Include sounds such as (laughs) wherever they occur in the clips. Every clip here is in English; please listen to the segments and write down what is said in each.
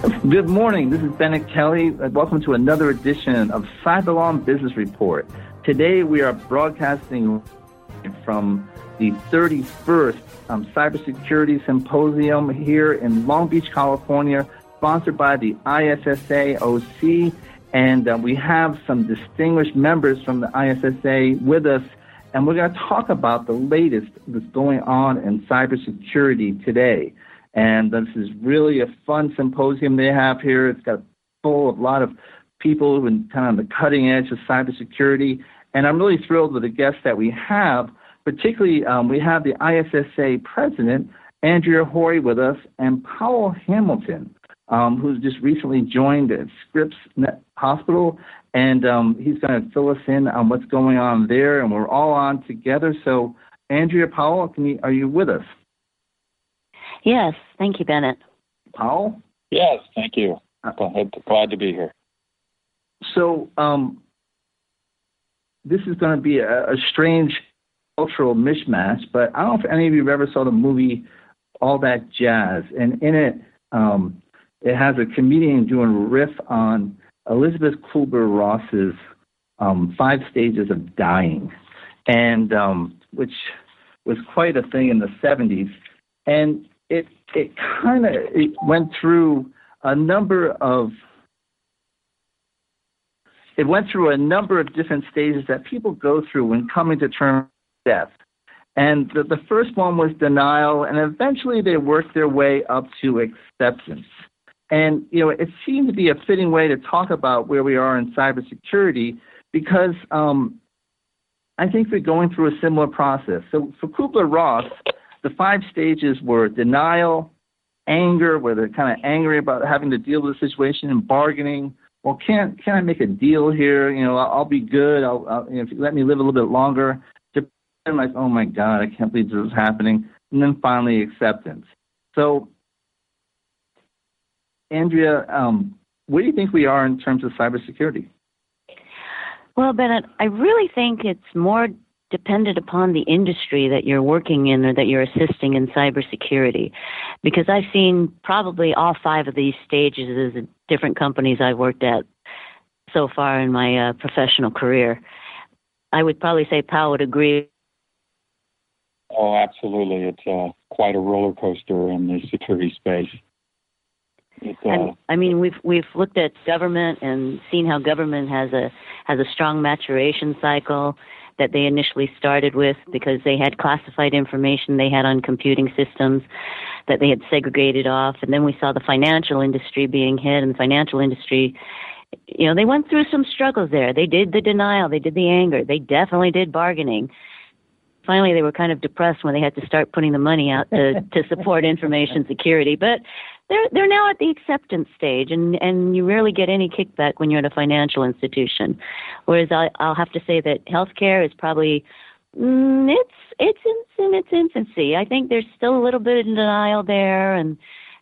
Good morning. This is Bennett Kelley. Welcome to another edition of Cyber Law Business Report. Today we are broadcasting from the 31st um, Cybersecurity Symposium here in Long Beach, California, sponsored by the ISSA OC. And uh, we have some distinguished members from the ISSA with us. And we're going to talk about the latest that's going on in cybersecurity today. And this is really a fun symposium they have here. It's got full of a lot of people who are kind of on the cutting edge of cybersecurity. And I'm really thrilled with the guests that we have. Particularly, um, we have the ISSA president, Andrea Hoy, with us, and Paul Hamilton, um, who's just recently joined at Scripps Hospital. And um, he's going to fill us in on what's going on there. And we're all on together. So, Andrea Paul, you, are you with us? Yes, thank you, Bennett. Paul? Yes, thank you. I'm Glad to be here. So, um, this is going to be a, a, strange cultural mishmash, but I don't know if any of you have ever saw the movie All That Jazz. And in it, um, it has a comedian doing a riff on Elizabeth Kubler Ross's um, Five Stages of Dying, and um, which was quite a thing in the 70s. And it it kind of it went through a number of it went through a number of different stages that people go through when coming to terms with death. And the, the first one was denial, and eventually they worked their way up to acceptance. And you know, it seemed to be a fitting way to talk about where we are in cybersecurity because um, I think we're going through a similar process. So for Kubler Ross, the five stages were denial, anger, where they're kind of angry about having to deal with the situation, and bargaining. Well, can can I make a deal here? You know, I'll, I'll be good. I'll, I'll you know, if you let me live a little bit longer. Like, oh my God, I can't believe this is happening. And then finally, acceptance. So, Andrea, um, where do you think we are in terms of cybersecurity? Well, Bennett, I really think it's more dependent upon the industry that you're working in or that you're assisting in cybersecurity. Because I've seen probably all five of these stages as different companies I've worked at so far in my uh, professional career. I would probably say Paul would agree. Oh, absolutely. It's uh, quite a roller coaster in the security space. uh, and, I mean, we've we've looked at government and seen how government has a has a strong maturation cycle that they initially started with because they had classified information they had on computing systems that they had segregated off. And then we saw the financial industry being hit, and the financial industry, you know, they went through some struggles there. They did the denial, they did the anger, they definitely did bargaining. Finally, they were kind of depressed when they had to start putting the money out to, to support (laughs) information security. But they're they're now at the acceptance stage, and and you rarely get any kickback when you're at a financial institution. Whereas I, I'll have to say that healthcare is probably mm, it's it's in, in its infancy. I think there's still a little bit of denial there, and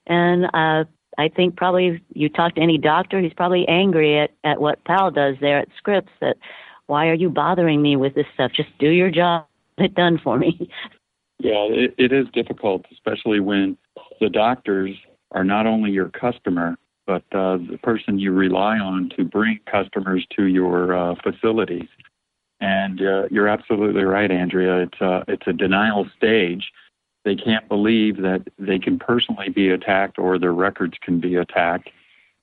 and uh, I think probably you talk to any doctor, he's probably angry at at what Paul does there at Scripps. That why are you bothering me with this stuff? Just do your job, get it done for me. Yeah, it, it is difficult, especially when the doctors are not only your customer, but uh, the person you rely on to bring customers to your uh, facilities. And uh, you're absolutely right, Andrea. It's a, it's a denial stage. They can't believe that they can personally be attacked or their records can be attacked.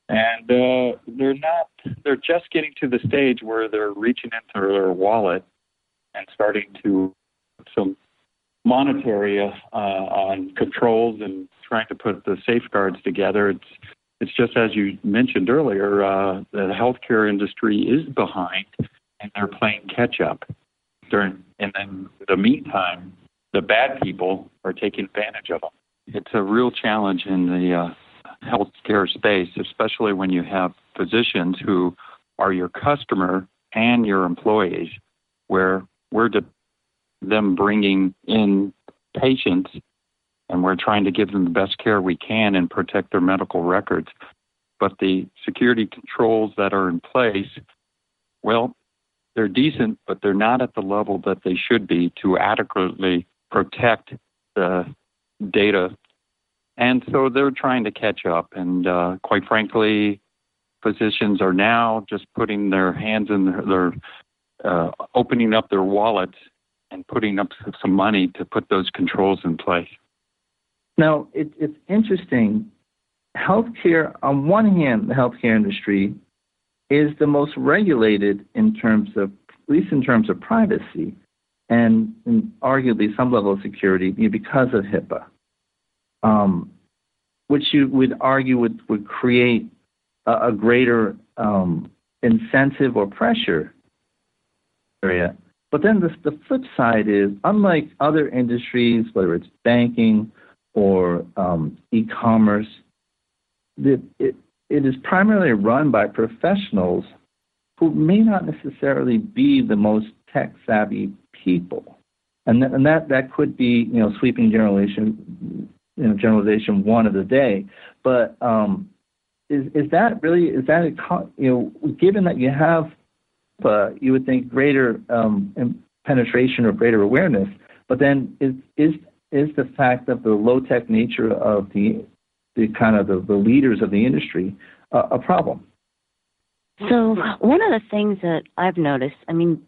and uh, they're not. They're just getting to the stage where they're reaching into their wallet and starting to put some monetary uh, on controls and trying to put the safeguards together. It's it's just as you mentioned earlier, uh, the healthcare industry is behind, and they're playing catch up. During and then in the meantime, the bad people are taking advantage of them. It's a real challenge in the uh, healthcare space, especially when you have physicians who are your customer and your employees, where we're de- them bringing in patients and we're trying to give them the best care we can and protect their medical records. But the security controls that are in place, well, they're decent, but they're not at the level that they should be to adequately protect the data and so they're trying to catch up. And uh, quite frankly, physicians are now just putting their hands in their, their uh, opening up their wallets and putting up some money to put those controls in place. Now, it, it's interesting. Healthcare, on one hand, the healthcare industry is the most regulated in terms of, at least in terms of privacy, and, and arguably some level of security because of HIPAA um, which you would argue would, would create a, a greater um, incentive or pressure area. But then the, the flip side is, unlike other industries, whether it's banking or um, e-commerce, it, it, it is primarily run by professionals who may not necessarily be the most tech savvy people. And, th- and that, that could be, you know, sweeping generalization, you know, generalization one of the day. But um, is is that really is that a, you know given that you have uh, you would think greater um, penetration or greater awareness, but then is is is the fact of the low tech nature of the the kind of the, the leaders of the industry uh, a problem? So one of the things that I've noticed, I mean,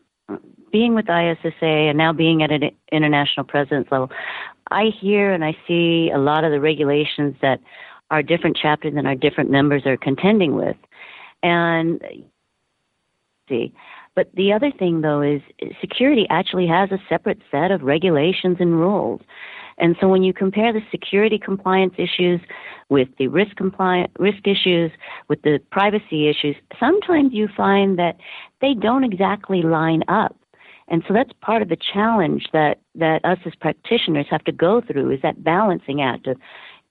being with ISSA and now being at an international president's level, I hear and I see a lot of the regulations that our different chapters and our different members are contending with. And see, but the other thing though is security actually has a separate set of regulations and rules. And so when you compare the security compliance issues with the risk compliance risk issues with the privacy issues, sometimes you find that they don't exactly line up. And so that's part of the challenge that, that us as practitioners have to go through is that balancing act of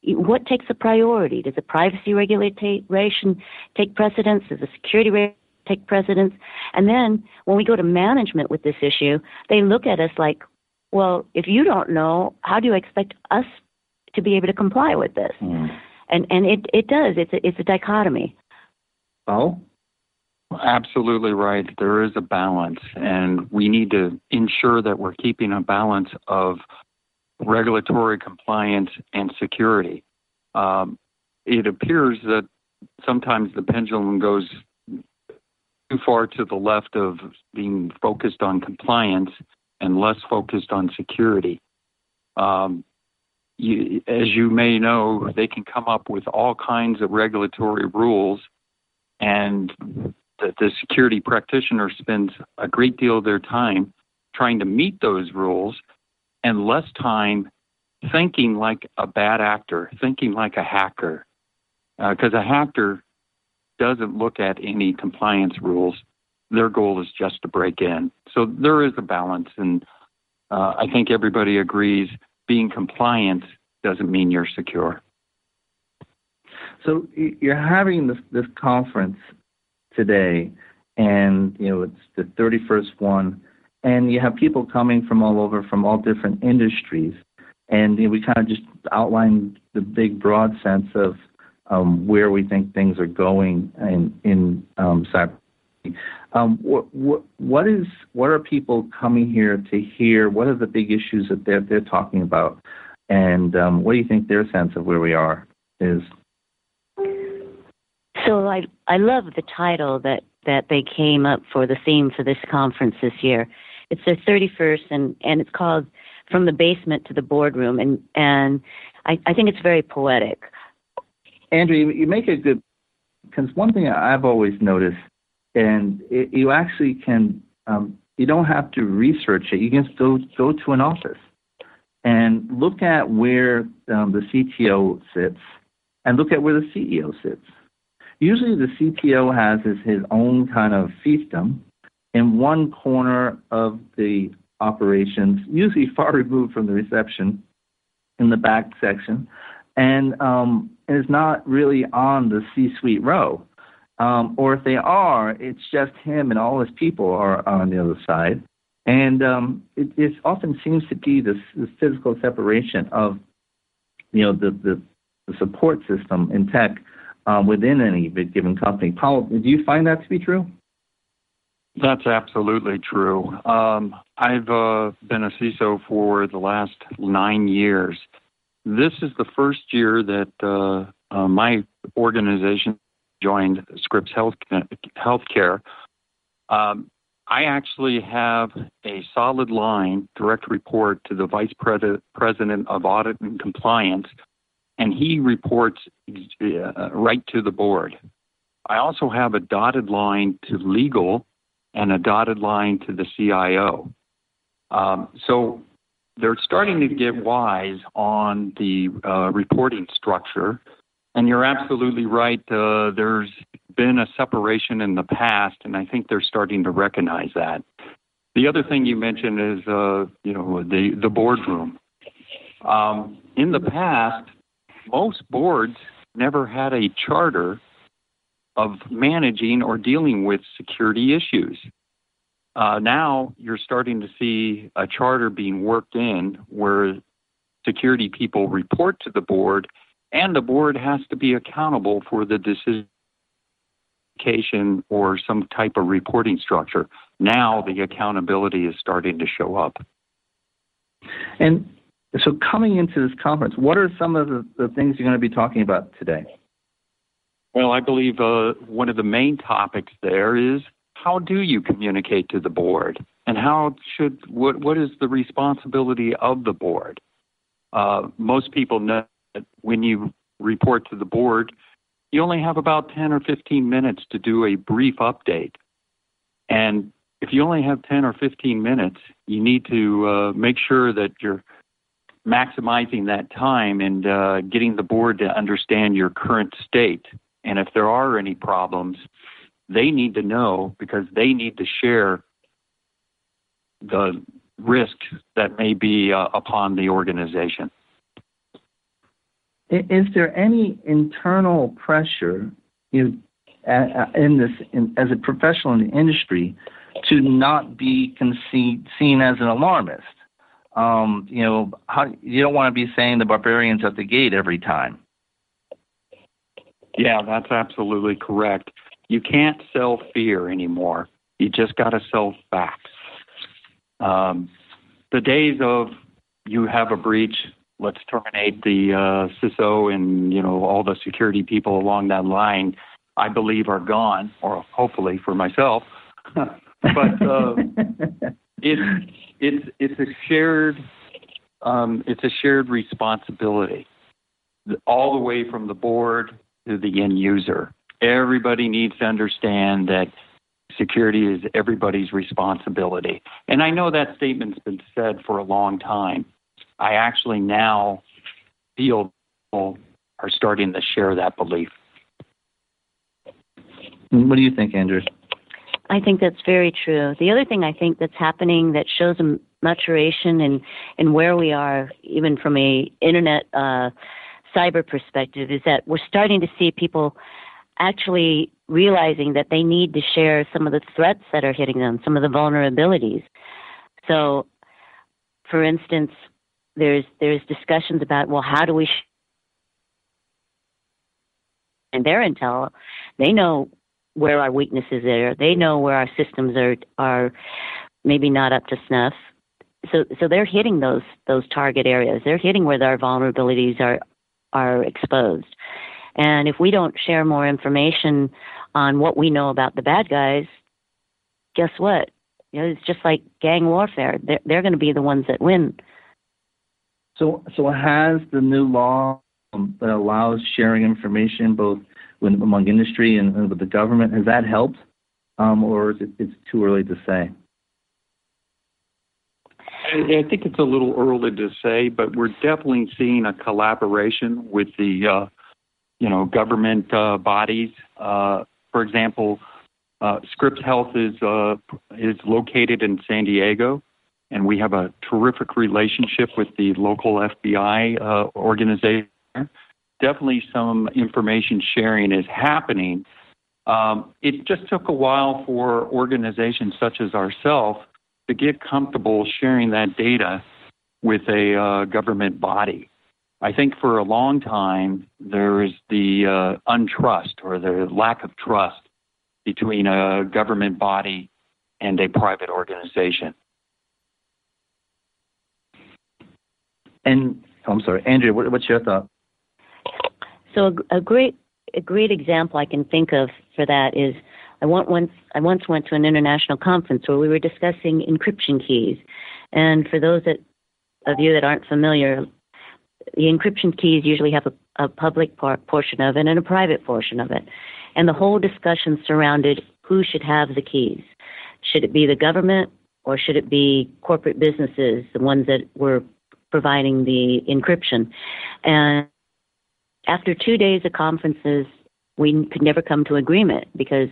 what takes the priority? Does the privacy regulation take precedence? Does the security regulation take precedence? And then when we go to management with this issue, they look at us like, well, if you don't know, how do you expect us to be able to comply with this? Mm. And and it, it does. It's a, it's a dichotomy. Oh, Absolutely right. There is a balance, and we need to ensure that we're keeping a balance of regulatory compliance and security. Um, it appears that sometimes the pendulum goes too far to the left of being focused on compliance and less focused on security. Um, you, as you may know, they can come up with all kinds of regulatory rules, and that the security practitioner spends a great deal of their time trying to meet those rules and less time thinking like a bad actor, thinking like a hacker. Because uh, a hacker doesn't look at any compliance rules. Their goal is just to break in. So there is a balance. And uh, I think everybody agrees being compliant doesn't mean you're secure. So you're having this, this conference today, and you know it's the 31st one, and you have people coming from all over, from all different industries, and you know, we kind of just outlined the big broad sense of um, where we think things are going in in um, cyber. Um, what, what, what is what are people coming here to hear? What are the big issues that they're they're talking about, and um, what do you think their sense of where we are is? So I I love the title that that they came up for the theme for this conference this year. It's their 31st, and and it's called From the Basement to the Boardroom, and and I, I think it's very poetic. Andrea, you, you make a good because one thing I've always noticed, and it, you actually can, um, you don't have to research it. You can just go go to an office and look at where um, the CTO sits, and look at where the CEO sits. Usually, the CTO has his, his own kind of fiefdom in one corner of the operations, usually far removed from the reception, in the back section, and um, is not really on the C-suite row. Um, or if they are, it's just him and all his people are on the other side. And um, it, it, often seems to be this, this, physical separation of, you know, the, the, the support system in tech um, within any given company. Paul, do you find that to be true? That's absolutely true. Um, I've uh, been a CISO for the last nine years. This is the first year that uh, uh, my organization joined Scripps Health Healthcare. Um, I actually have a solid line direct report to the Vice President of Audit and Compliance, and he reports uh, right to the board. I also have a dotted line to legal and a dotted line to the CIO. Um, so they're starting to get wise on the uh, reporting structure. And you're absolutely right. Uh, there's been a separation in the past, and I think they're starting to recognize that. The other thing you mentioned is, uh, you know, the the boardroom. Um, in the past, most boards never had a charter of managing or dealing with security issues. Uh, now you're starting to see a charter being worked in where security people report to the board, and the board has to be accountable for the decision or some type of reporting structure. Now the accountability is starting to show up. And so, coming into this conference, what are some of the, the things you're going to be talking about today? Well, I believe uh, one of the main topics there is how do you communicate to the board, and how should what what is the responsibility of the board? Uh, most people know that when you report to the board, you only have about 10 or 15 minutes to do a brief update. And if you only have 10 or 15 minutes, you need to uh, make sure that you're maximizing that time and uh, getting the board to understand your current state. And if there are any problems, they need to know because they need to share the risk that may be uh, upon the organization. Is there any internal pressure in, in this, in, as a professional in the industry, to not be conceived, seen as an alarmist? Um, you know, how, you don't want to be saying the barbarians at the gate every time. Yeah, that's absolutely correct. You can't sell fear anymore. You just got to sell facts. Um, the days of you have a breach, let's terminate the uh, CISO and you know all the security people along that line, I believe are gone, or hopefully for myself. (laughs) but uh, it's it's it's a shared um, it's a shared responsibility, all the way from the board to the end user. Everybody needs to understand that security is everybody's responsibility. And I know that statement's been said for a long time. I actually now feel people are starting to share that belief. What do you think, Andrea? I think that's very true. The other thing I think that's happening that shows a maturation in, in where we are, even from a internet uh, cyber perspective, is that we're starting to see people actually realizing that they need to share some of the threats that are hitting them, some of the vulnerabilities. So, for instance, there's there's discussions about well, how do we sh- and their intel, they know where our weaknesses are. They know where our systems are are maybe not up to snuff. So so they're hitting those those target areas. They're hitting where our vulnerabilities are are exposed. And if we don't share more information on what we know about the bad guys, guess what? You know, it's just like gang warfare. They're, they're going to be the ones that win. So, so has the new law that allows sharing information both when, among industry and, and, with the government. Has that helped, um, or is it it's too early to say? I, I think it's a little early to say, but we're definitely seeing a collaboration with the, uh, you know, government uh, bodies. Uh, for example, uh, Scripps Health is uh, is located in San Diego, and we have a terrific relationship with the local FBI uh, organization. Definitely, some information sharing is happening. Um, it just took a while for organizations such as ourselves to get comfortable sharing that data with a uh, government body. I think for a long time there is the uh, untrust or the lack of trust between a government body and a private organization. And I'm sorry, Andrea, what, what's your thought? So a, a, great a great example I can think of for that is I once I once went to an international conference where we were discussing encryption keys, and for those that of you that aren't familiar, the encryption keys usually have a, a public part, portion of it and a private portion of it, and the whole discussion surrounded who should have the keys. Should it be the government or should it be corporate businesses, the ones that were providing the encryption? And after two days of conferences, we could never come to agreement because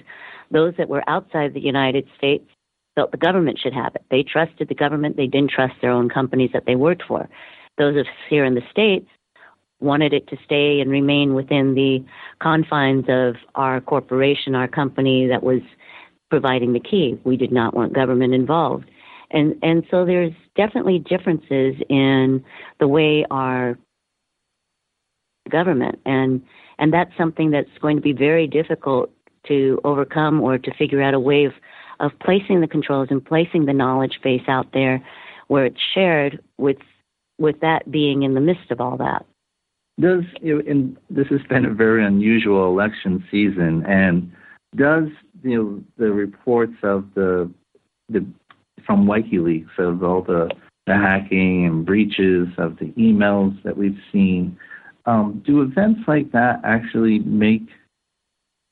those that were outside the United States felt the government should have it. They trusted the government. They didn't trust their own companies that they worked for. Those of us here in the States wanted it to stay and remain within the confines of our corporation, our company that was providing the key. We did not want government involved. And and so there's definitely differences in the way our government and and that's something that's going to be very difficult to overcome or to figure out a way of, of placing the controls and placing the knowledge base out there where it's shared with with that being in the midst of all that. Does you know, in, this has been a very unusual election season, and does you know the reports of the the from WikiLeaks of all the the hacking and breaches of the emails that we've seen, um, do events like that actually make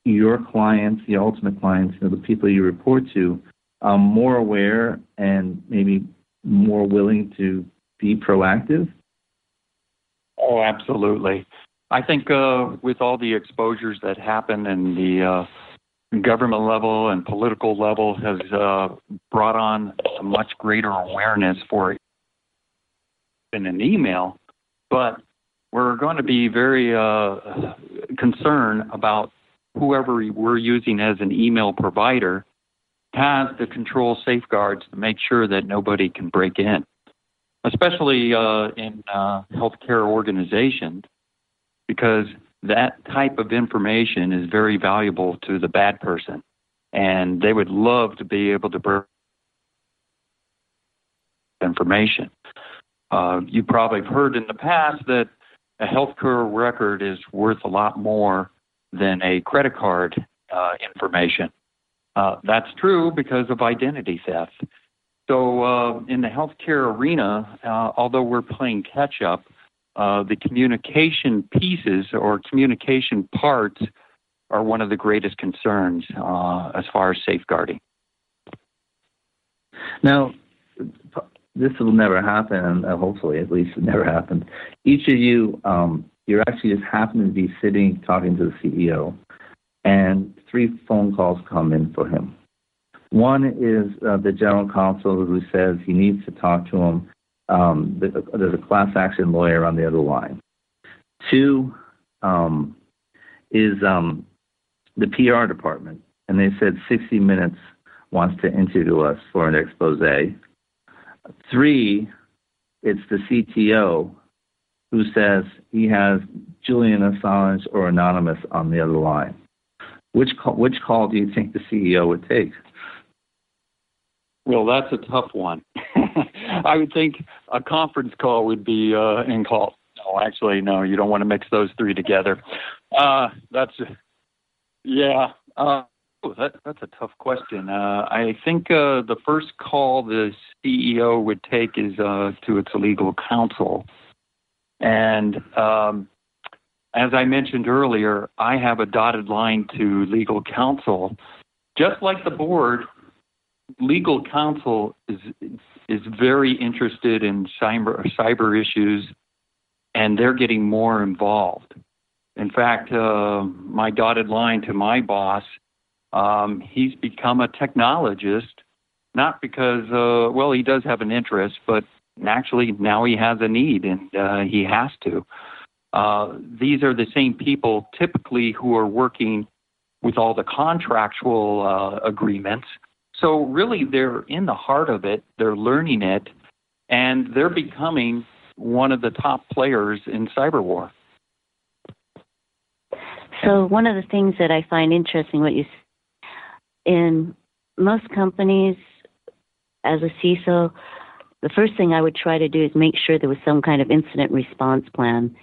your clients, the ultimate clients, you know, the people you report to, um, more aware and maybe more willing to be proactive? Oh, absolutely. I think uh, with all the exposures that happen in the uh, government level and political level has uh, brought on a much greater awareness for in an email, but we're going to be very uh, concerned about whoever we're using as an email provider has the control safeguards to make sure that nobody can break in, especially uh, in uh, healthcare organizations, because that type of information is very valuable to the bad person. And they would love to be able to break information. Uh, you probably have heard in the past that a healthcare record is worth a lot more than a credit card uh, information. Uh, that's true because of identity theft. So, uh, in the healthcare arena, uh, although we're playing catch up, uh, the communication pieces or communication parts are one of the greatest concerns uh, as far as safeguarding. Now, this will never happen, and hopefully, at least, it never happened. Each of you um, you actually just happen to be sitting talking to the CEO, and three phone calls come in for him. One is uh, the general counsel who says he needs to talk to him. Um, there's a class action lawyer on the other line. Two um, is um, the PR department, and they said 60 Minutes wants to interview us for an expose. Three, it's the CTO who says he has Julian Assange or Anonymous on the other line. Which call, which call do you think the CEO would take? Well, that's a tough one. (laughs) I would think a conference call would be uh, in call. No, actually, no. You don't want to mix those three together. Uh, that's yeah. Uh, that, that's a tough question. Uh, I think uh, the first call the CEO would take is uh, to its legal counsel and um, as I mentioned earlier, I have a dotted line to legal counsel. Just like the board, legal counsel is is very interested in cyber cyber issues, and they're getting more involved. In fact, uh, my dotted line to my boss, um, he's become a technologist, not because uh, well he does have an interest, but actually now he has a need and uh, he has to. Uh, these are the same people typically who are working with all the contractual uh, agreements. So, really, they're in the heart of it, they're learning it, and they're becoming one of the top players in cyber war. So, one of the things that I find interesting, what you in most companies, as a CISO, the first thing I would try to do is make sure there was some kind of incident response plan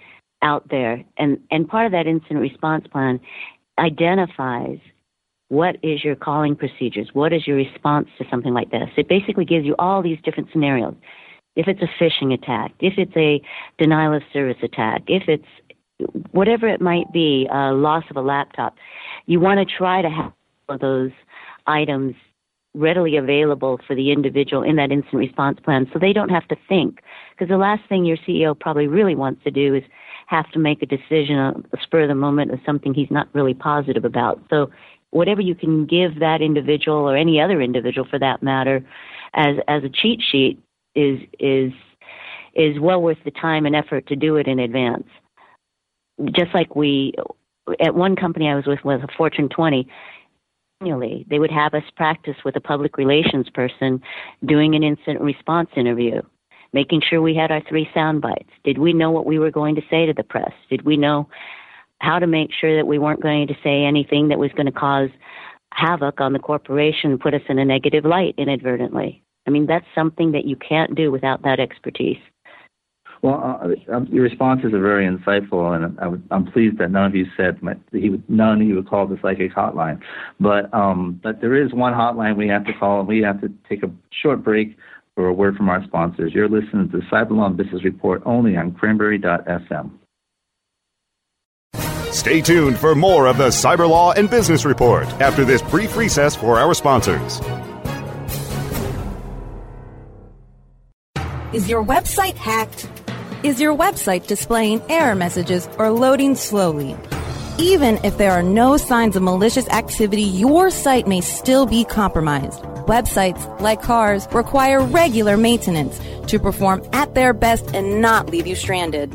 out there. And, and part of that incident response plan identifies what is your calling procedures? What is your response to something like this? It basically gives you all these different scenarios. If it's a phishing attack, if it's a denial of service attack, if it's whatever it might be, a loss of a laptop, you want to try to have those items readily available for the individual in that incident response plan so they don't have to think. Because the last thing your CEO probably really wants to do is have to make a decision on the spur of the moment of something he's not really positive about. So whatever you can give that individual or any other individual for that matter as as a cheat sheet is is is well worth the time and effort to do it in advance. Just like we at one company I was with was a Fortune 20 annually they would have us practice with a public relations person doing an incident response interview making sure we had our three sound bites. Did we know what we were going to say to the press? Did we know how to make sure that we weren't going to say anything that was going to cause havoc on the corporation, put us in a negative light inadvertently? I mean, that's something that you can't do without that expertise. Well, uh, um, your responses are very insightful, and I, am pleased that none of you said my, he would, none of you would call the psychic hotline. But um, but there is one hotline we have to call, and we have to take a short break for a word from our sponsors. You're listening to the Cyberlaw Business Report only on Cranberry.fm. Stay tuned for more of the Cyber Law and Business Report after this brief recess for our sponsors. Is your website hacked? Is your website displaying error messages or loading slowly? Even if there are no signs of malicious activity, your site may still be compromised. Websites, like cars, require regular maintenance to perform at their best and not leave you stranded.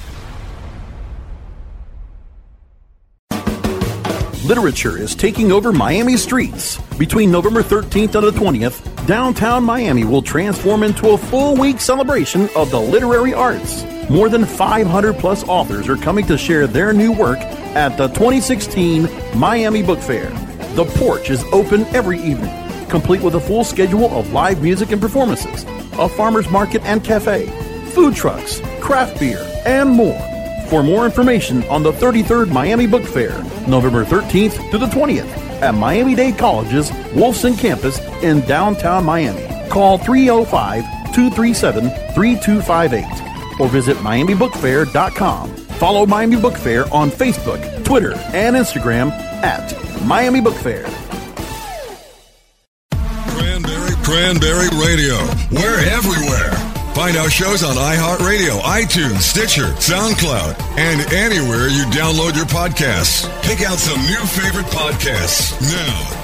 Literature is taking over Miami streets. Between November 13th and the 20th, downtown Miami will transform into a full week celebration of the literary arts. More than 500 plus authors are coming to share their new work at the 2016 Miami Book Fair. The porch is open every evening, complete with a full schedule of live music and performances, a farmer's market and cafe, food trucks, craft beer, and more. For more information on the 33rd Miami Book Fair, November 13th to the 20th at Miami Dade College's Wolfson campus in downtown Miami. Call 305 237 3258 or visit MiamiBookFair.com. Follow Miami Book Fair on Facebook, Twitter, and Instagram at Miami Book Fair. Cranberry, Cranberry Radio. We're everywhere. Find our shows on iHeartRadio, iTunes, Stitcher, SoundCloud, and anywhere you download your podcasts. Pick out some new favorite podcasts now.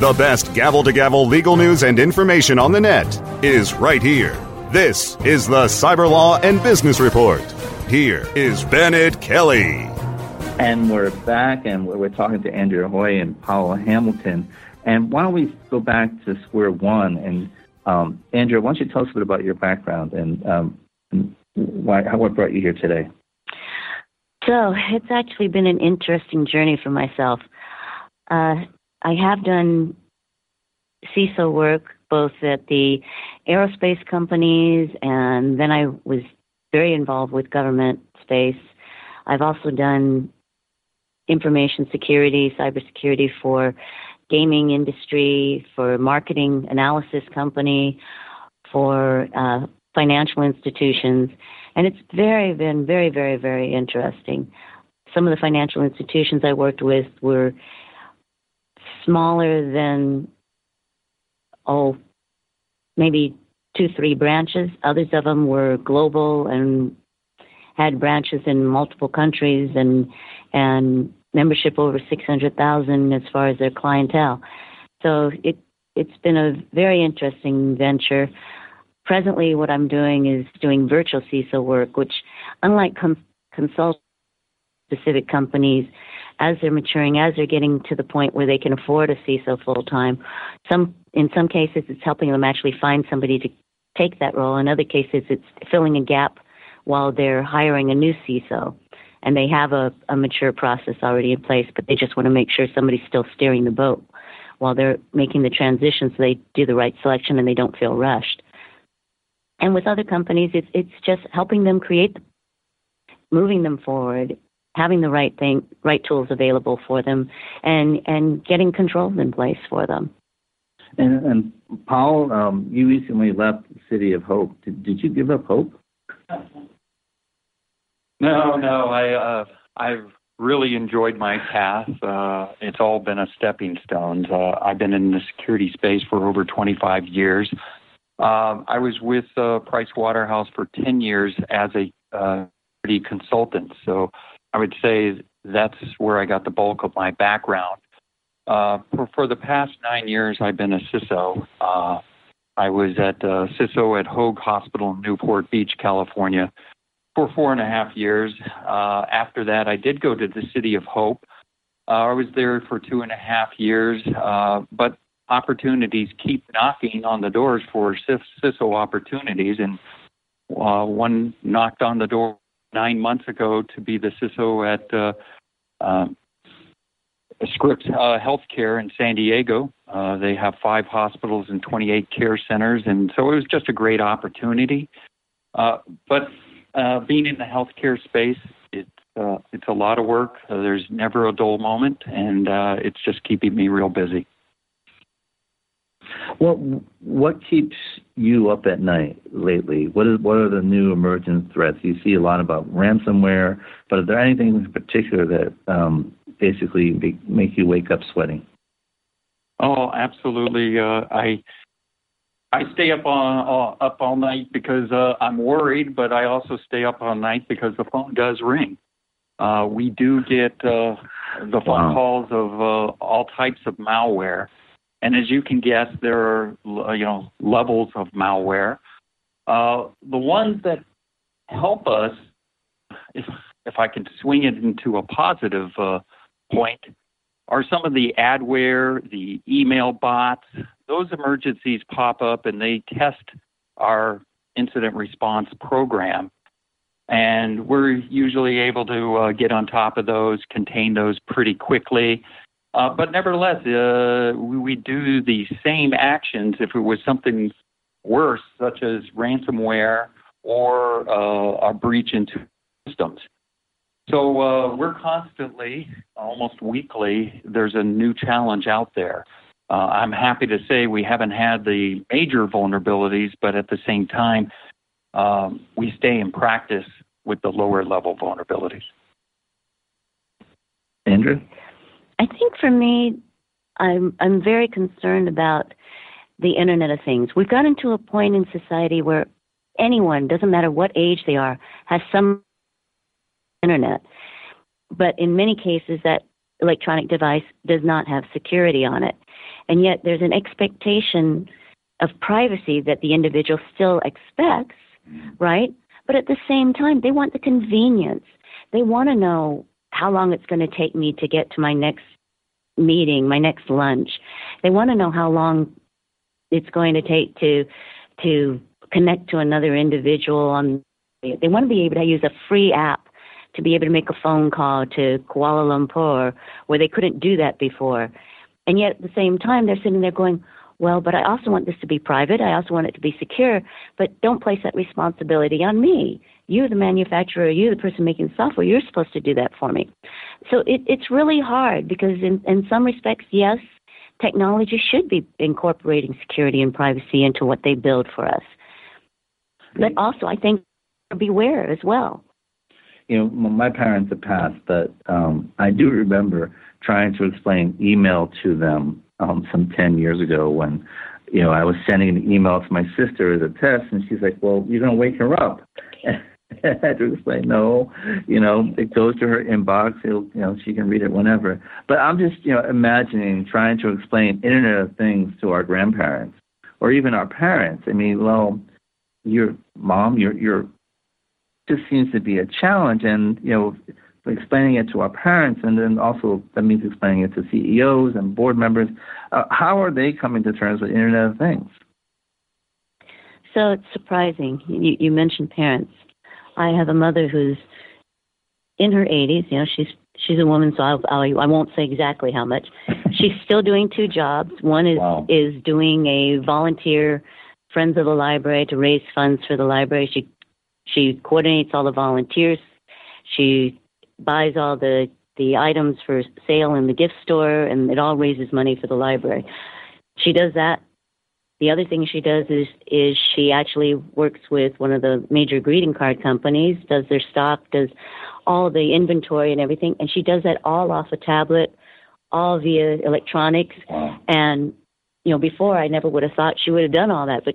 The best gavel to gavel legal news and information on the net is right here. This is the Cyberlaw and Business Report. Here is Bennett Kelley. And we're back, and we're talking to Andrea Hoy and Paula Hamilton. And why don't we go back to square one? And um, Andrea, why don't you tell us a bit about your background and, um, and why, how, what brought you here today? So it's actually been an interesting journey for myself. Uh, I have done CISO work both at the aerospace companies and then I was very involved with government space. I've also done information security, cybersecurity for gaming industry, for marketing analysis company, for uh, financial institutions, and it's very been very very very interesting. Some of the financial institutions I worked with were smaller than oh maybe two three branches. Others of them were global and had branches in multiple countries and and membership over 600,000 as far as their clientele. So it it's been a very interesting venture. Presently, what I'm doing is doing virtual CISO work, which, unlike com- consult specific companies, as they're maturing, as they're getting to the point where they can afford a CISO full time, some in some cases it's helping them actually find somebody to take that role. In other cases, it's filling a gap while they're hiring a new CISO and they have a, a mature process already in place, but they just want to make sure somebody's still steering the boat while they're making the transition so they do the right selection and they don't feel rushed. And with other companies, it's, it's just helping them create, moving them forward, having the right thing, right tools available for them, and, and getting controls in place for them. And, and Paul, um, you recently left City of Hope. Did, did you give up hope? No, no. I uh, I've really enjoyed my path. Uh, it's all been a stepping stone. Uh, I've been in the security space for over 25 years. Um, I was with uh, Price Waterhouse for 10 years as a uh, consultant. So I would say that's where I got the bulk of my background. Uh, for, for the past nine years, I've been a CISO. Uh, I was at uh, CISO at Hoag Hospital in Newport Beach, California, for four and a half years. Uh, after that, I did go to the City of Hope. Uh, I was there for two and a half years, uh, but opportunities keep knocking on the doors for CISO opportunities, and uh, one knocked on the door nine months ago to be the CISO at uh, uh, Scripps uh, Healthcare in San Diego. Uh, they have five hospitals and 28 care centers, and so it was just a great opportunity. Uh, but uh, being in the healthcare space, it's uh, it's a lot of work. Uh, there's never a dull moment, and uh, it's just keeping me real busy. What what keeps you up at night lately? What is what are the new emerging threats? You see a lot about ransomware, but are there anything in particular that um, basically make, make you wake up sweating? Oh, absolutely. Uh, I I stay up on uh, up all night because uh, I'm worried, but I also stay up all night because the phone does ring. Uh, we do get uh, the phone wow. calls of uh, all types of malware, and as you can guess, there are uh, you know levels of malware. Uh, the ones that help us, if if I can swing it into a positive uh, point, are some of the adware, the email bots. Those emergencies pop up and they test our incident response program. And we're usually able to uh, get on top of those, contain those pretty quickly. Uh, but nevertheless, uh, we, we do the same actions if it was something worse, such as ransomware or uh, a breach into systems. So uh, we're constantly, almost weekly, there's a new challenge out there. Uh, I'm happy to say we haven't had the major vulnerabilities, but at the same time, um, we stay in practice with the lower level vulnerabilities. Andrea? I think for me, I'm I'm very concerned about the Internet of Things. We've gotten to a point in society where anyone, doesn't matter what age they are, has some internet. But in many cases, that electronic device does not have security on it. And yet there's an expectation of privacy that the individual still expects, right? But at the same time, they want the convenience. They want to know how long it's going to take me to get to my next meeting, my next lunch. They want to know how long it's going to take to to connect to another individual on they want to be able to use a free app to be able to make a phone call to Kuala Lumpur where they couldn't do that before. And yet at the same time, they're sitting there going, well, but I also want this to be private. I also want it to be secure, but don't place that responsibility on me. You, the manufacturer, you, the person making the software, you're supposed to do that for me. So it, it's really hard because, in, in some respects, yes, technology should be incorporating security and privacy into what they build for us. But mm-hmm. also, I think beware as well. You know, my parents have passed, but um, I do remember trying to explain email to them um, some 10 years ago when, you know, I was sending an email to my sister as a test, and she's like, well, you're going to wake her up. (laughs) I had to explain, no, you know, it goes to her inbox. It'll, you know, she can read it whenever. But I'm just, you know, imagining trying to explain Internet of Things to our grandparents or even our parents. I mean, well, your mom, your your just seems to be a challenge, and you know, explaining it to our parents, and then also that means explaining it to CEOs and board members. Uh, how are they coming to terms with Internet of Things? So it's surprising. You, you mentioned parents. I have a mother who's in her 80s. You know, she's she's a woman, so I'll, I'll, I won't say exactly how much. (laughs) she's still doing two jobs. One is wow. is doing a volunteer Friends of the Library to raise funds for the library. She she coordinates all the volunteers. She buys all the the items for sale in the gift store, and it all raises money for the library. She does that the other thing she does is is she actually works with one of the major greeting card companies, does their stock, does all the inventory and everything, and she does that all off a tablet, all via electronics. Wow. And you know, before I never would have thought she would have done all that, but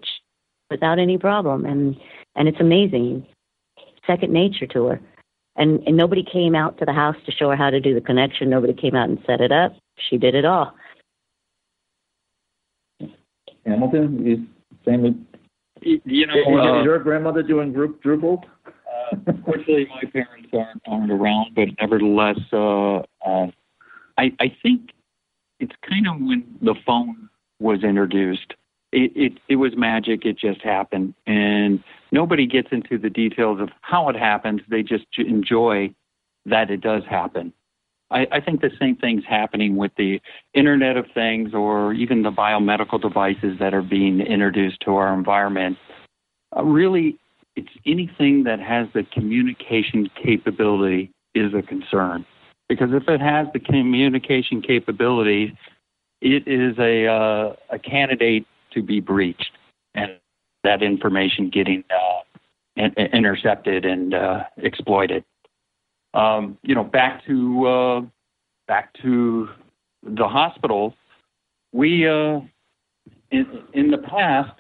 without any problem. And and it's amazing, second nature to her. And and nobody came out to the house to show her how to do the connection. Nobody came out and set it up. She did it all. Hamilton? You same you know, is, uh, your grandmother doing group Drupal? Uh, fortunately, my parents aren't aren't around, but nevertheless, uh, uh, I I think it's kind of when the phone was introduced. It, it it was magic. It just happened, and nobody gets into the details of how it happens. They just enjoy that it does happen. I, I think the same thing's happening with the Internet of Things or even the biomedical devices that are being introduced to our environment. Uh, really, it's anything that has the communication capability is a concern. Because if it has the communication capability, it is a, uh, a candidate to be breached and that information getting uh, in- intercepted and uh, exploited. Um, you know, back to uh, back to the hospital. We uh, in in the past,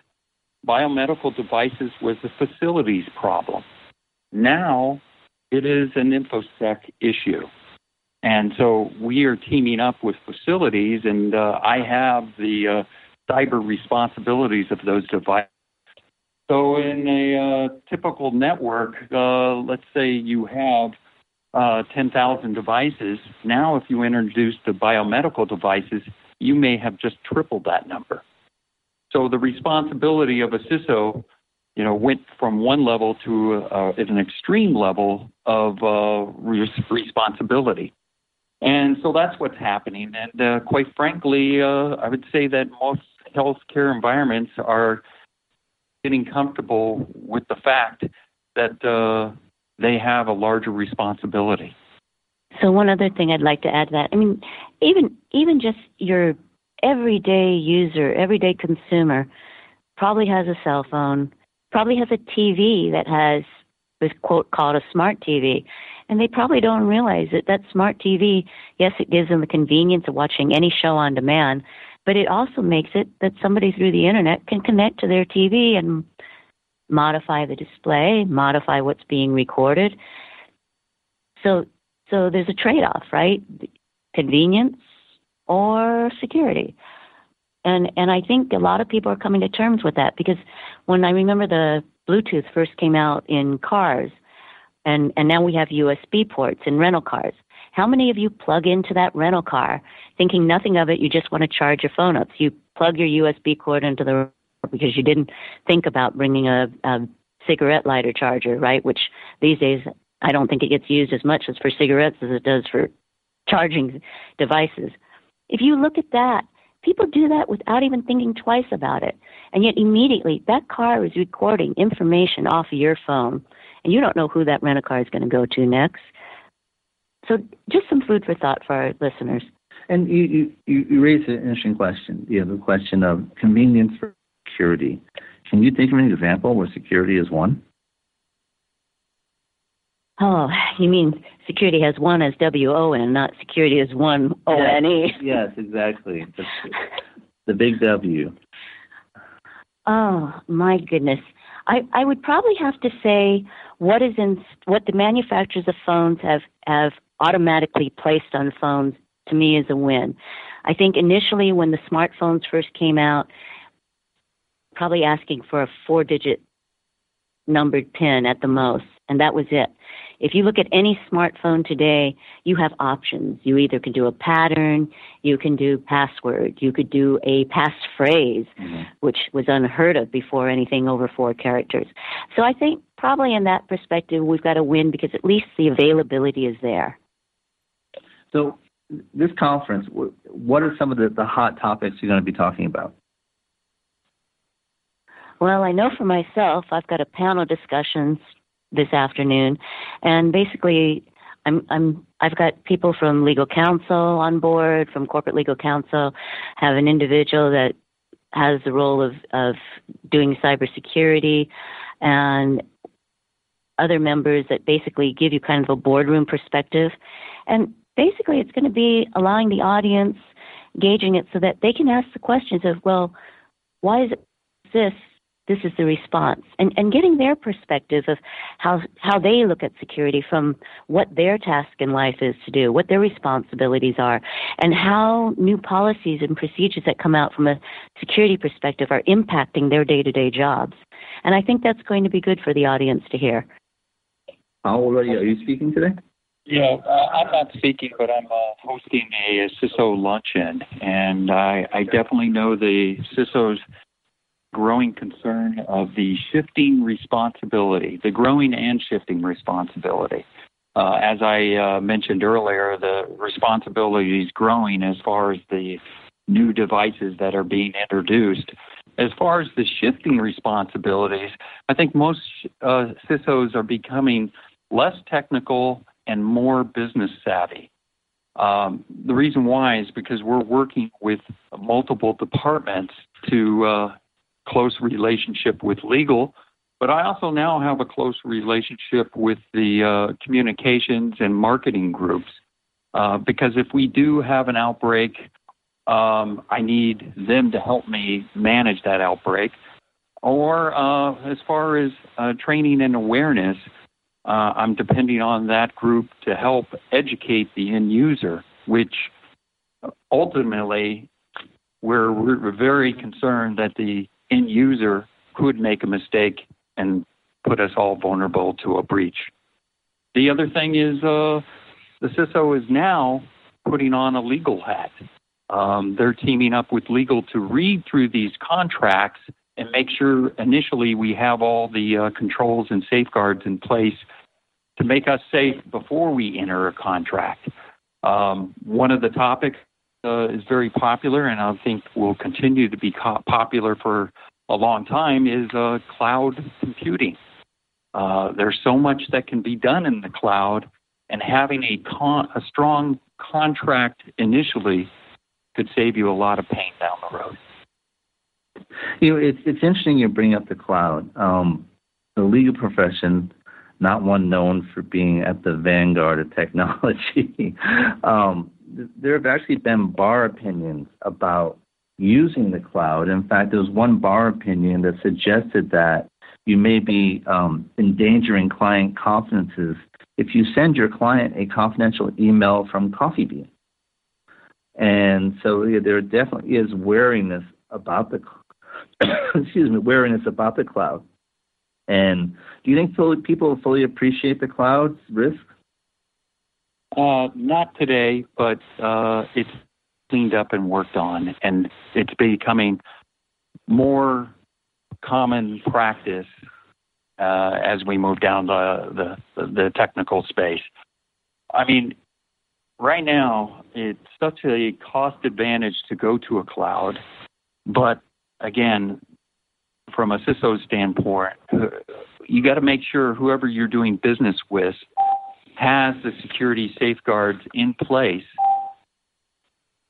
biomedical devices was a facilities problem. Now it is an infosec issue. And so we are teaming up with facilities, and uh, I have the uh, cyber responsibilities of those devices. So, in a uh, typical network, uh, let's say you have uh, 10,000 devices. Now, if you introduce the biomedical devices, you may have just tripled that number. So the responsibility of a CISO, you know, went from one level to uh, an extreme level of uh, responsibility. And so that's what's happening. And uh, quite frankly, I would say that most healthcare environments are getting comfortable with the fact that uh, they have a larger responsibility. So one other thing I'd like to add to that, I mean, even even just your everyday user, everyday consumer, probably has a cell phone, probably has a TV that has this quote called a smart TV, and they probably don't realize that that smart TV, yes, it gives them the convenience of watching any show on demand, but it also makes it that somebody through the internet can connect to their TV and modify the display, modify what's being recorded. So, so there's a trade-off, right? Convenience or security. And and I think a lot of people are coming to terms with that because when I remember the Bluetooth first came out in cars, and and now we have USB ports in rental cars. How many of you plug into that rental car thinking nothing of it? You just want to charge your phone up. So you plug your USB cord into the because you didn't think about bringing a, a cigarette lighter charger, right? Which these days I don't think it gets used as much as for cigarettes as it does for charging devices. If you look at that, people do that without even thinking twice about it. And yet immediately that car is recording information off of your phone and you don't know who that rental car is going to go to next. So just some food for thought for our listeners. And you, you, you raised an interesting question. You know, the question of convenience for security. Can you think of an example where security is one? Oh, you mean security has one as W O N, not security as one O N E? Yes, exactly. The, the big W. Oh my goodness. I, I would probably have to say what is in what the manufacturers of phones have have automatically placed on phones to me is a win. I think initially when the smartphones first came out, probably asking for a four digit numbered pin at the most, and that was it. If you look at any smartphone today, you have options. You either can do a pattern, you can do password, you could do a passphrase, mm-hmm. which was unheard of before anything over four characters. So I think probably in that perspective, we've got to win because at least the availability is there. So this conference, what are some of the, the hot topics you're going to be talking about? Well, I know for myself, I've got a panel discussion this afternoon, and basically, I'm I'm I've got people from legal counsel on board, from corporate legal counsel, have an individual that has the role of of doing cybersecurity, and other members that basically give you kind of a boardroom perspective, and basically, it's going to be allowing the audience gauging it so that they can ask the questions of, well, why is this this is the response and, and getting their perspective of how how they look at security from what their task in life is to do, what their responsibilities are, and how new policies and procedures that come out from a security perspective are impacting their day to day jobs. And I think that's going to be good for the audience to hear. How already are you speaking today? Yeah, uh, I'm not speaking, but I'm uh, hosting a, CISO luncheon, and I, I definitely know the CISO's growing concern of the shifting responsibility, the growing and shifting responsibility. Uh, as I uh, mentioned earlier, the responsibility is growing as far as the new devices that are being introduced. As far as the shifting responsibilities, I think most uh, CISOs are becoming less technical and more business savvy. Um, the reason why is because we're working with multiple departments to uh, close relationship with legal, but I also now have a close relationship with the uh, communications and marketing groups. Uh, because if we do have an outbreak, um, I need them to help me manage that outbreak. Or uh, as far as uh, training and awareness, uh, I'm depending on that group to help educate the end user, which ultimately we're, we're very concerned that the end user could make a mistake and put us all vulnerable to a breach. The other thing is uh, the CISO is now putting on a legal hat. Um, they're teaming up with legal to read through these contracts and make sure initially we have all the uh, controls and safeguards in place to make us safe before we enter a contract. Um, one of the topics uh, is very popular and I think will continue to be co- popular for a long time is uh, cloud computing. Uh, there's so much that can be done in the cloud, and having a, con- a strong contract initially could save you a lot of pain down the road. You know, it's it's interesting you bring up the cloud. Um, the legal profession, not one known for being at the vanguard of technology, (laughs) um, there have actually been bar opinions about using the cloud. In fact, there was one bar opinion that suggested that you may be um, endangering client confidences if you send your client a confidential email from Coffee Bean. And so yeah, there definitely is wariness about the (coughs) excuse me wariness about the cloud. And do you think people fully appreciate the cloud's risk? Uh, not today, but uh, it's cleaned up and worked on, and it's becoming more common practice uh, as we move down the, the, the technical space. I mean, right now it's such a cost advantage to go to a cloud, but again, from a CISO standpoint, you got to make sure whoever you're doing business with has the security safeguards in place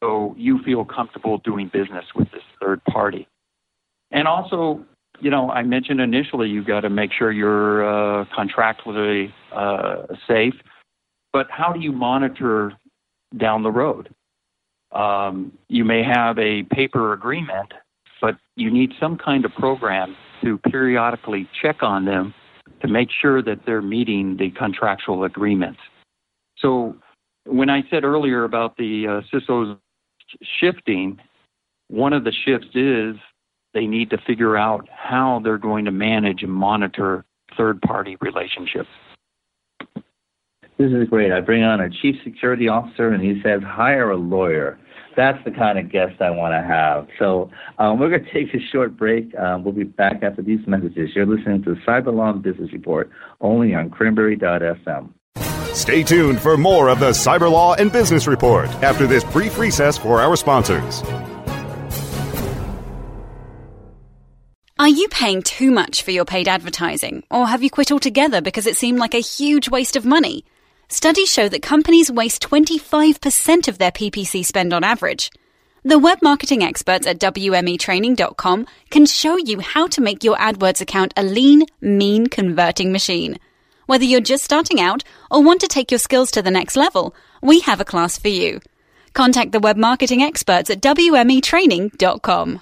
so you feel comfortable doing business with this third party. And also, you know, I mentioned initially you've got to make sure you're uh, contractually uh, safe, but how do you monitor down the road? Um, you may have a paper agreement, you need some kind of program to periodically check on them to make sure that they're meeting the contractual agreements. So, when I said earlier about the uh, CISOs shifting, one of the shifts is they need to figure out how they're going to manage and monitor third party relationships. This is great. I bring on a chief security officer, and he says, hire a lawyer. That's the kind of guest I want to have. So um, we're going to take a short break. Um, we'll be back after these messages. You're listening to the Cyber Law and Business Report only on Cranberry.fm. Stay tuned for more of the Cyber Law and Business Report after this brief recess for our sponsors. Are you paying too much for your paid advertising, or have you quit altogether because it seemed like a huge waste of money? Studies show that companies waste 25% of their PPC spend on average. The web marketing experts at WMEtraining.com can show you how to make your AdWords account a lean, mean converting machine. Whether you're just starting out or want to take your skills to the next level, we have a class for you. Contact the web marketing experts at WMEtraining.com.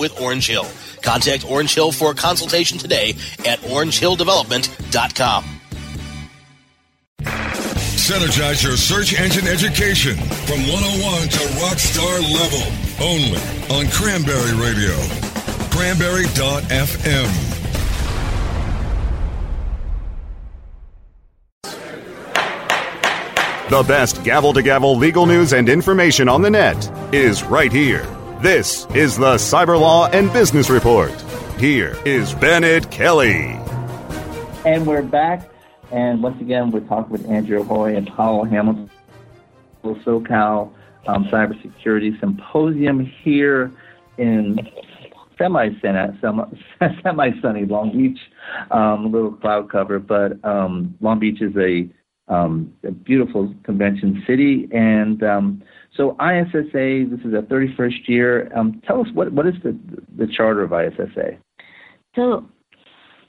with Orange Hill. Contact Orange Hill for a consultation today at orangehilldevelopment.com. Synergize your search engine education from 101 to rockstar level only on Cranberry Radio. Cranberry.fm. The best gavel to gavel legal news and information on the net is right here. This is the Cyber Law and Business Report. Here is Bennett Kelley. And we're back. And once again, we're talking with Andrea Hoy and Paul Hamilton, SoCal um, Cybersecurity Symposium here in semi-sunny, (laughs) semi-sunny Long Beach. Um, a little cloud cover, but um, Long Beach is a um, a beautiful convention city. And um, so ISSA, this is the 31st year. Um, tell us what what is the the charter of ISSA? So,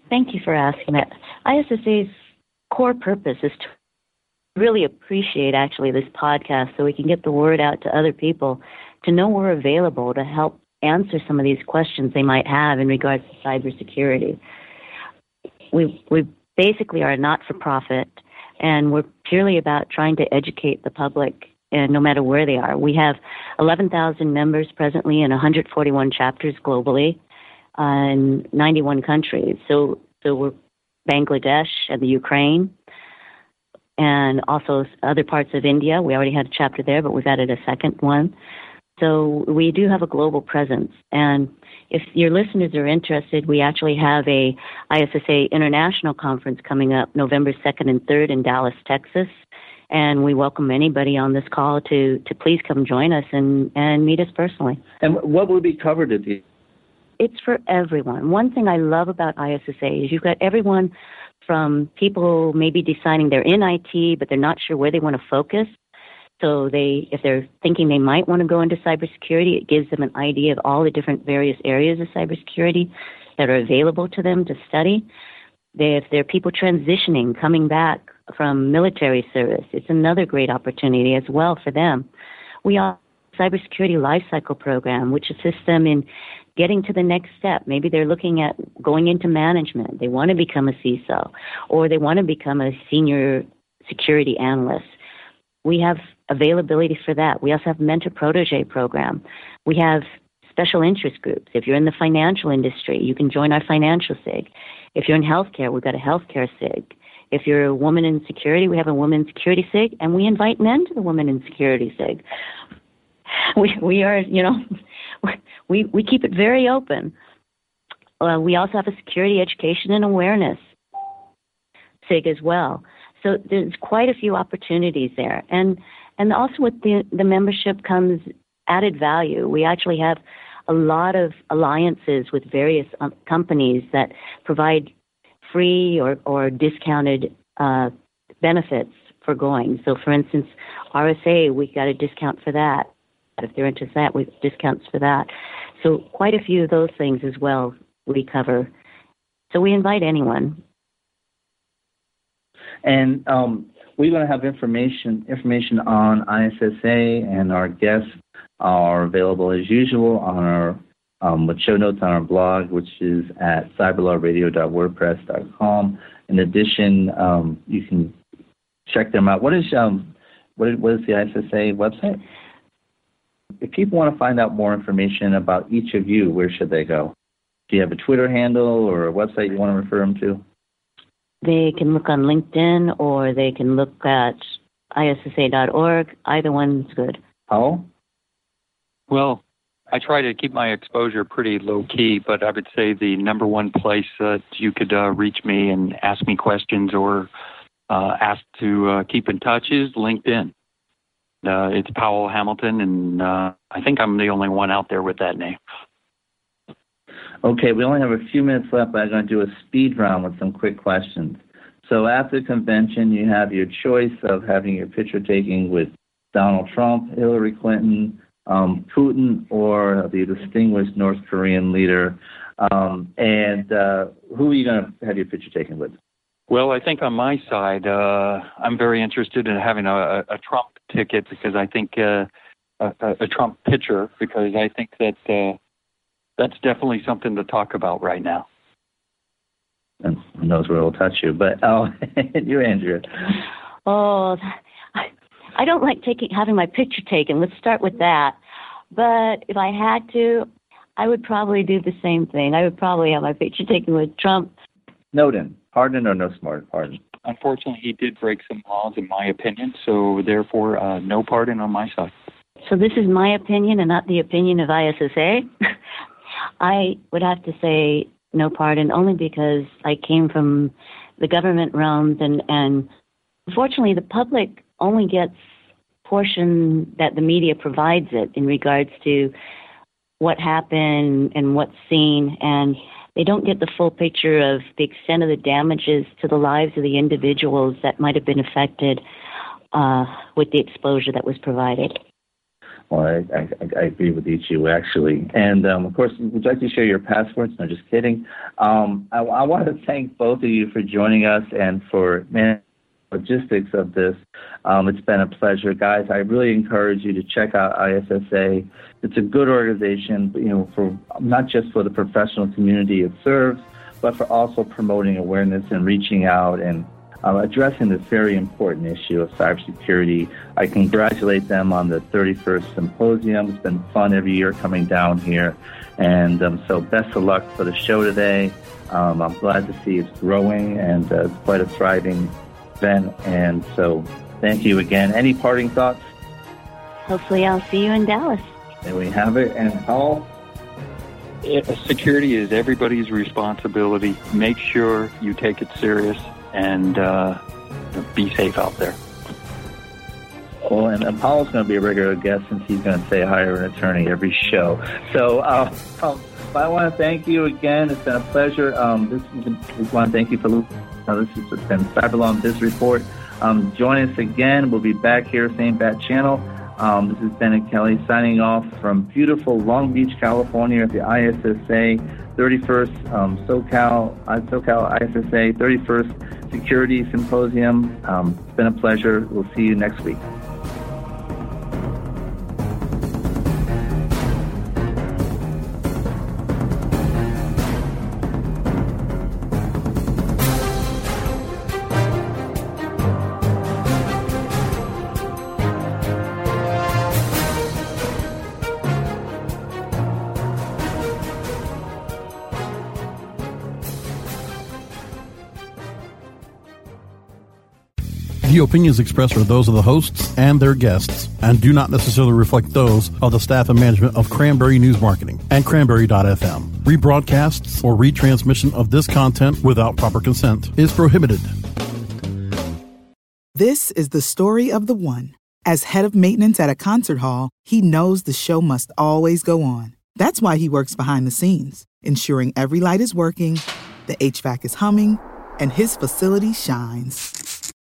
thank you for asking that. ISSA's core purpose is to really appreciate actually this podcast so we can get the word out to other people to know we're available to help answer some of these questions they might have in regards to cybersecurity. We we basically are not for profit and we're purely about trying to educate the public no matter where they are. We have 11,000 members presently in 141 chapters globally uh, in 91 countries. So, so we're Bangladesh and the Ukraine, and also other parts of India. We already had a chapter there, but we've added a second one. So we do have a global presence. And if your listeners are interested, we actually have a ISSA International Conference coming up November 2nd and 3rd in Dallas, Texas. And we welcome anybody on this call to, to please come join us and, and meet us personally. And what will be covered at the it's for everyone. One thing I love about ISSA is you've got everyone from people maybe deciding they're in IT, but they're not sure where they want to focus, so they, if they're thinking they might want to go into cybersecurity, it gives them an idea of all the different various areas of cybersecurity that are available to them to study. They, if there are people transitioning, coming back from military service, it's another great opportunity as well for them. We offer cybersecurity lifecycle program, which assists them in getting to the next step. Maybe they're looking at going into management. They want to become a CISO or they want to become a senior security analyst. We have availability for that. We also have mentor protege program. We have special interest groups. If you're in the financial industry, you can join our financial SIG. If you're in healthcare, we've got a healthcare SIG. If you're a woman in security, we have a woman in security SIG, and we invite men to the women in security SIG. We we are you know (laughs) we we keep it very open. Uh, we also have a security education and awareness SIG as well. So there's quite a few opportunities there, and and also with the the membership comes added value. We actually have a lot of alliances with various um, companies that provide free or or discounted uh, benefits for going. So, for instance, RSA, we got a discount for that. If they're into that, we discounts for that. So, quite a few of those things as well we cover. So, we invite anyone. And um, we're going to have information information on ISSA, and our guests are available as usual on our um, with show notes on our blog, which is at cyberlawradio.wordpress.com. In addition, um, you can check them out. What is um, what is, what is the ISSA website? If people want to find out more information about each of you, where should they go? Do you have a Twitter handle or a website you want to refer them to? They can look on LinkedIn or they can look at issa.org. Either one's good. Paul? Well, I try to keep my exposure pretty low key, but I would say the number one place that you could uh, reach me and ask me questions or uh, ask to uh, keep in touch is LinkedIn. Uh, it's Paul Hamilton, and uh, I think I'm the only one out there with that name. Okay, we only have a few minutes left, but I'm going to do a speed round with some quick questions. So after the convention, you have your choice of having your picture taking with Donald Trump, Hillary Clinton, um, Putin, or the distinguished North Korean leader. Um, and uh, who are you going to have your picture taken with? Well, I think on my side, uh, I'm very interested in having a, a Trump ticket because I think uh, a, a Trump picture because I think that uh, that's definitely something to talk about right now. And who knows where it'll touch you? But oh, (laughs) you, Andrea. Oh, I don't like taking having my picture taken. Let's start with that. But if I had to, I would probably do the same thing. I would probably have my picture taken with Trump. Snowden, pardon or no smart pardon? Unfortunately, he did break some laws, in my opinion. So therefore, uh, no pardon on my side. So this is my opinion and not the opinion of ISSA. (laughs) I would have to say no pardon only because I came from the government realms and and unfortunately the public only gets portion that the media provides it in regards to what happened and what's seen and they don't get the full picture of the extent of the damages to the lives of the individuals that might have been affected uh, with the exposure that was provided. Well, I, I, I agree with each of you, actually. And um, of course, would you like to share your passwords? No, just kidding. Um, I, I want to thank both of you for joining us and for man, logistics of this. Um, it's been a pleasure, guys. I really encourage you to check out ISSA. It's a good organization, you know, for not just for the professional community it serves, but for also promoting awareness and reaching out and uh, addressing this very important issue of cybersecurity. I congratulate them on the 31st symposium. It's been fun every year coming down here. And um, so, best of luck for the show today. Um, I'm glad to see it's growing and uh, it's quite a thriving event. And so, thank you again. Any parting thoughts? Hopefully, I'll see you in Dallas. There we have it. And Paul? Security is everybody's responsibility. Make sure you take it serious and uh, be safe out there. Well, and, and Paul's going to be a regular guest since he's going to say hire an attorney every show. So uh, (laughs) um, I want to thank you again. It's been a pleasure. Um, this we want to thank you for uh, this has been Cyberlaw Biz Report. Um, join us again. We'll be back here, same bat channel. Um, this is Bennett Kelley signing off from beautiful Long Beach, California at the ISSA 31st um, SoCal, uh, SoCal ISSA 31st Security Symposium. Um, it's been a pleasure. We'll see you next week. Opinions expressed are those of the hosts and their guests and do not necessarily reflect those of the staff and management of Cranberry News Marketing and Cranberry.fm. Rebroadcasts or retransmission of this content without proper consent is prohibited. This is the story of the one. As head of maintenance at a concert hall, he knows the show must always go on. That's why he works behind the scenes, ensuring every light is working, the HVAC is humming, and his facility shines.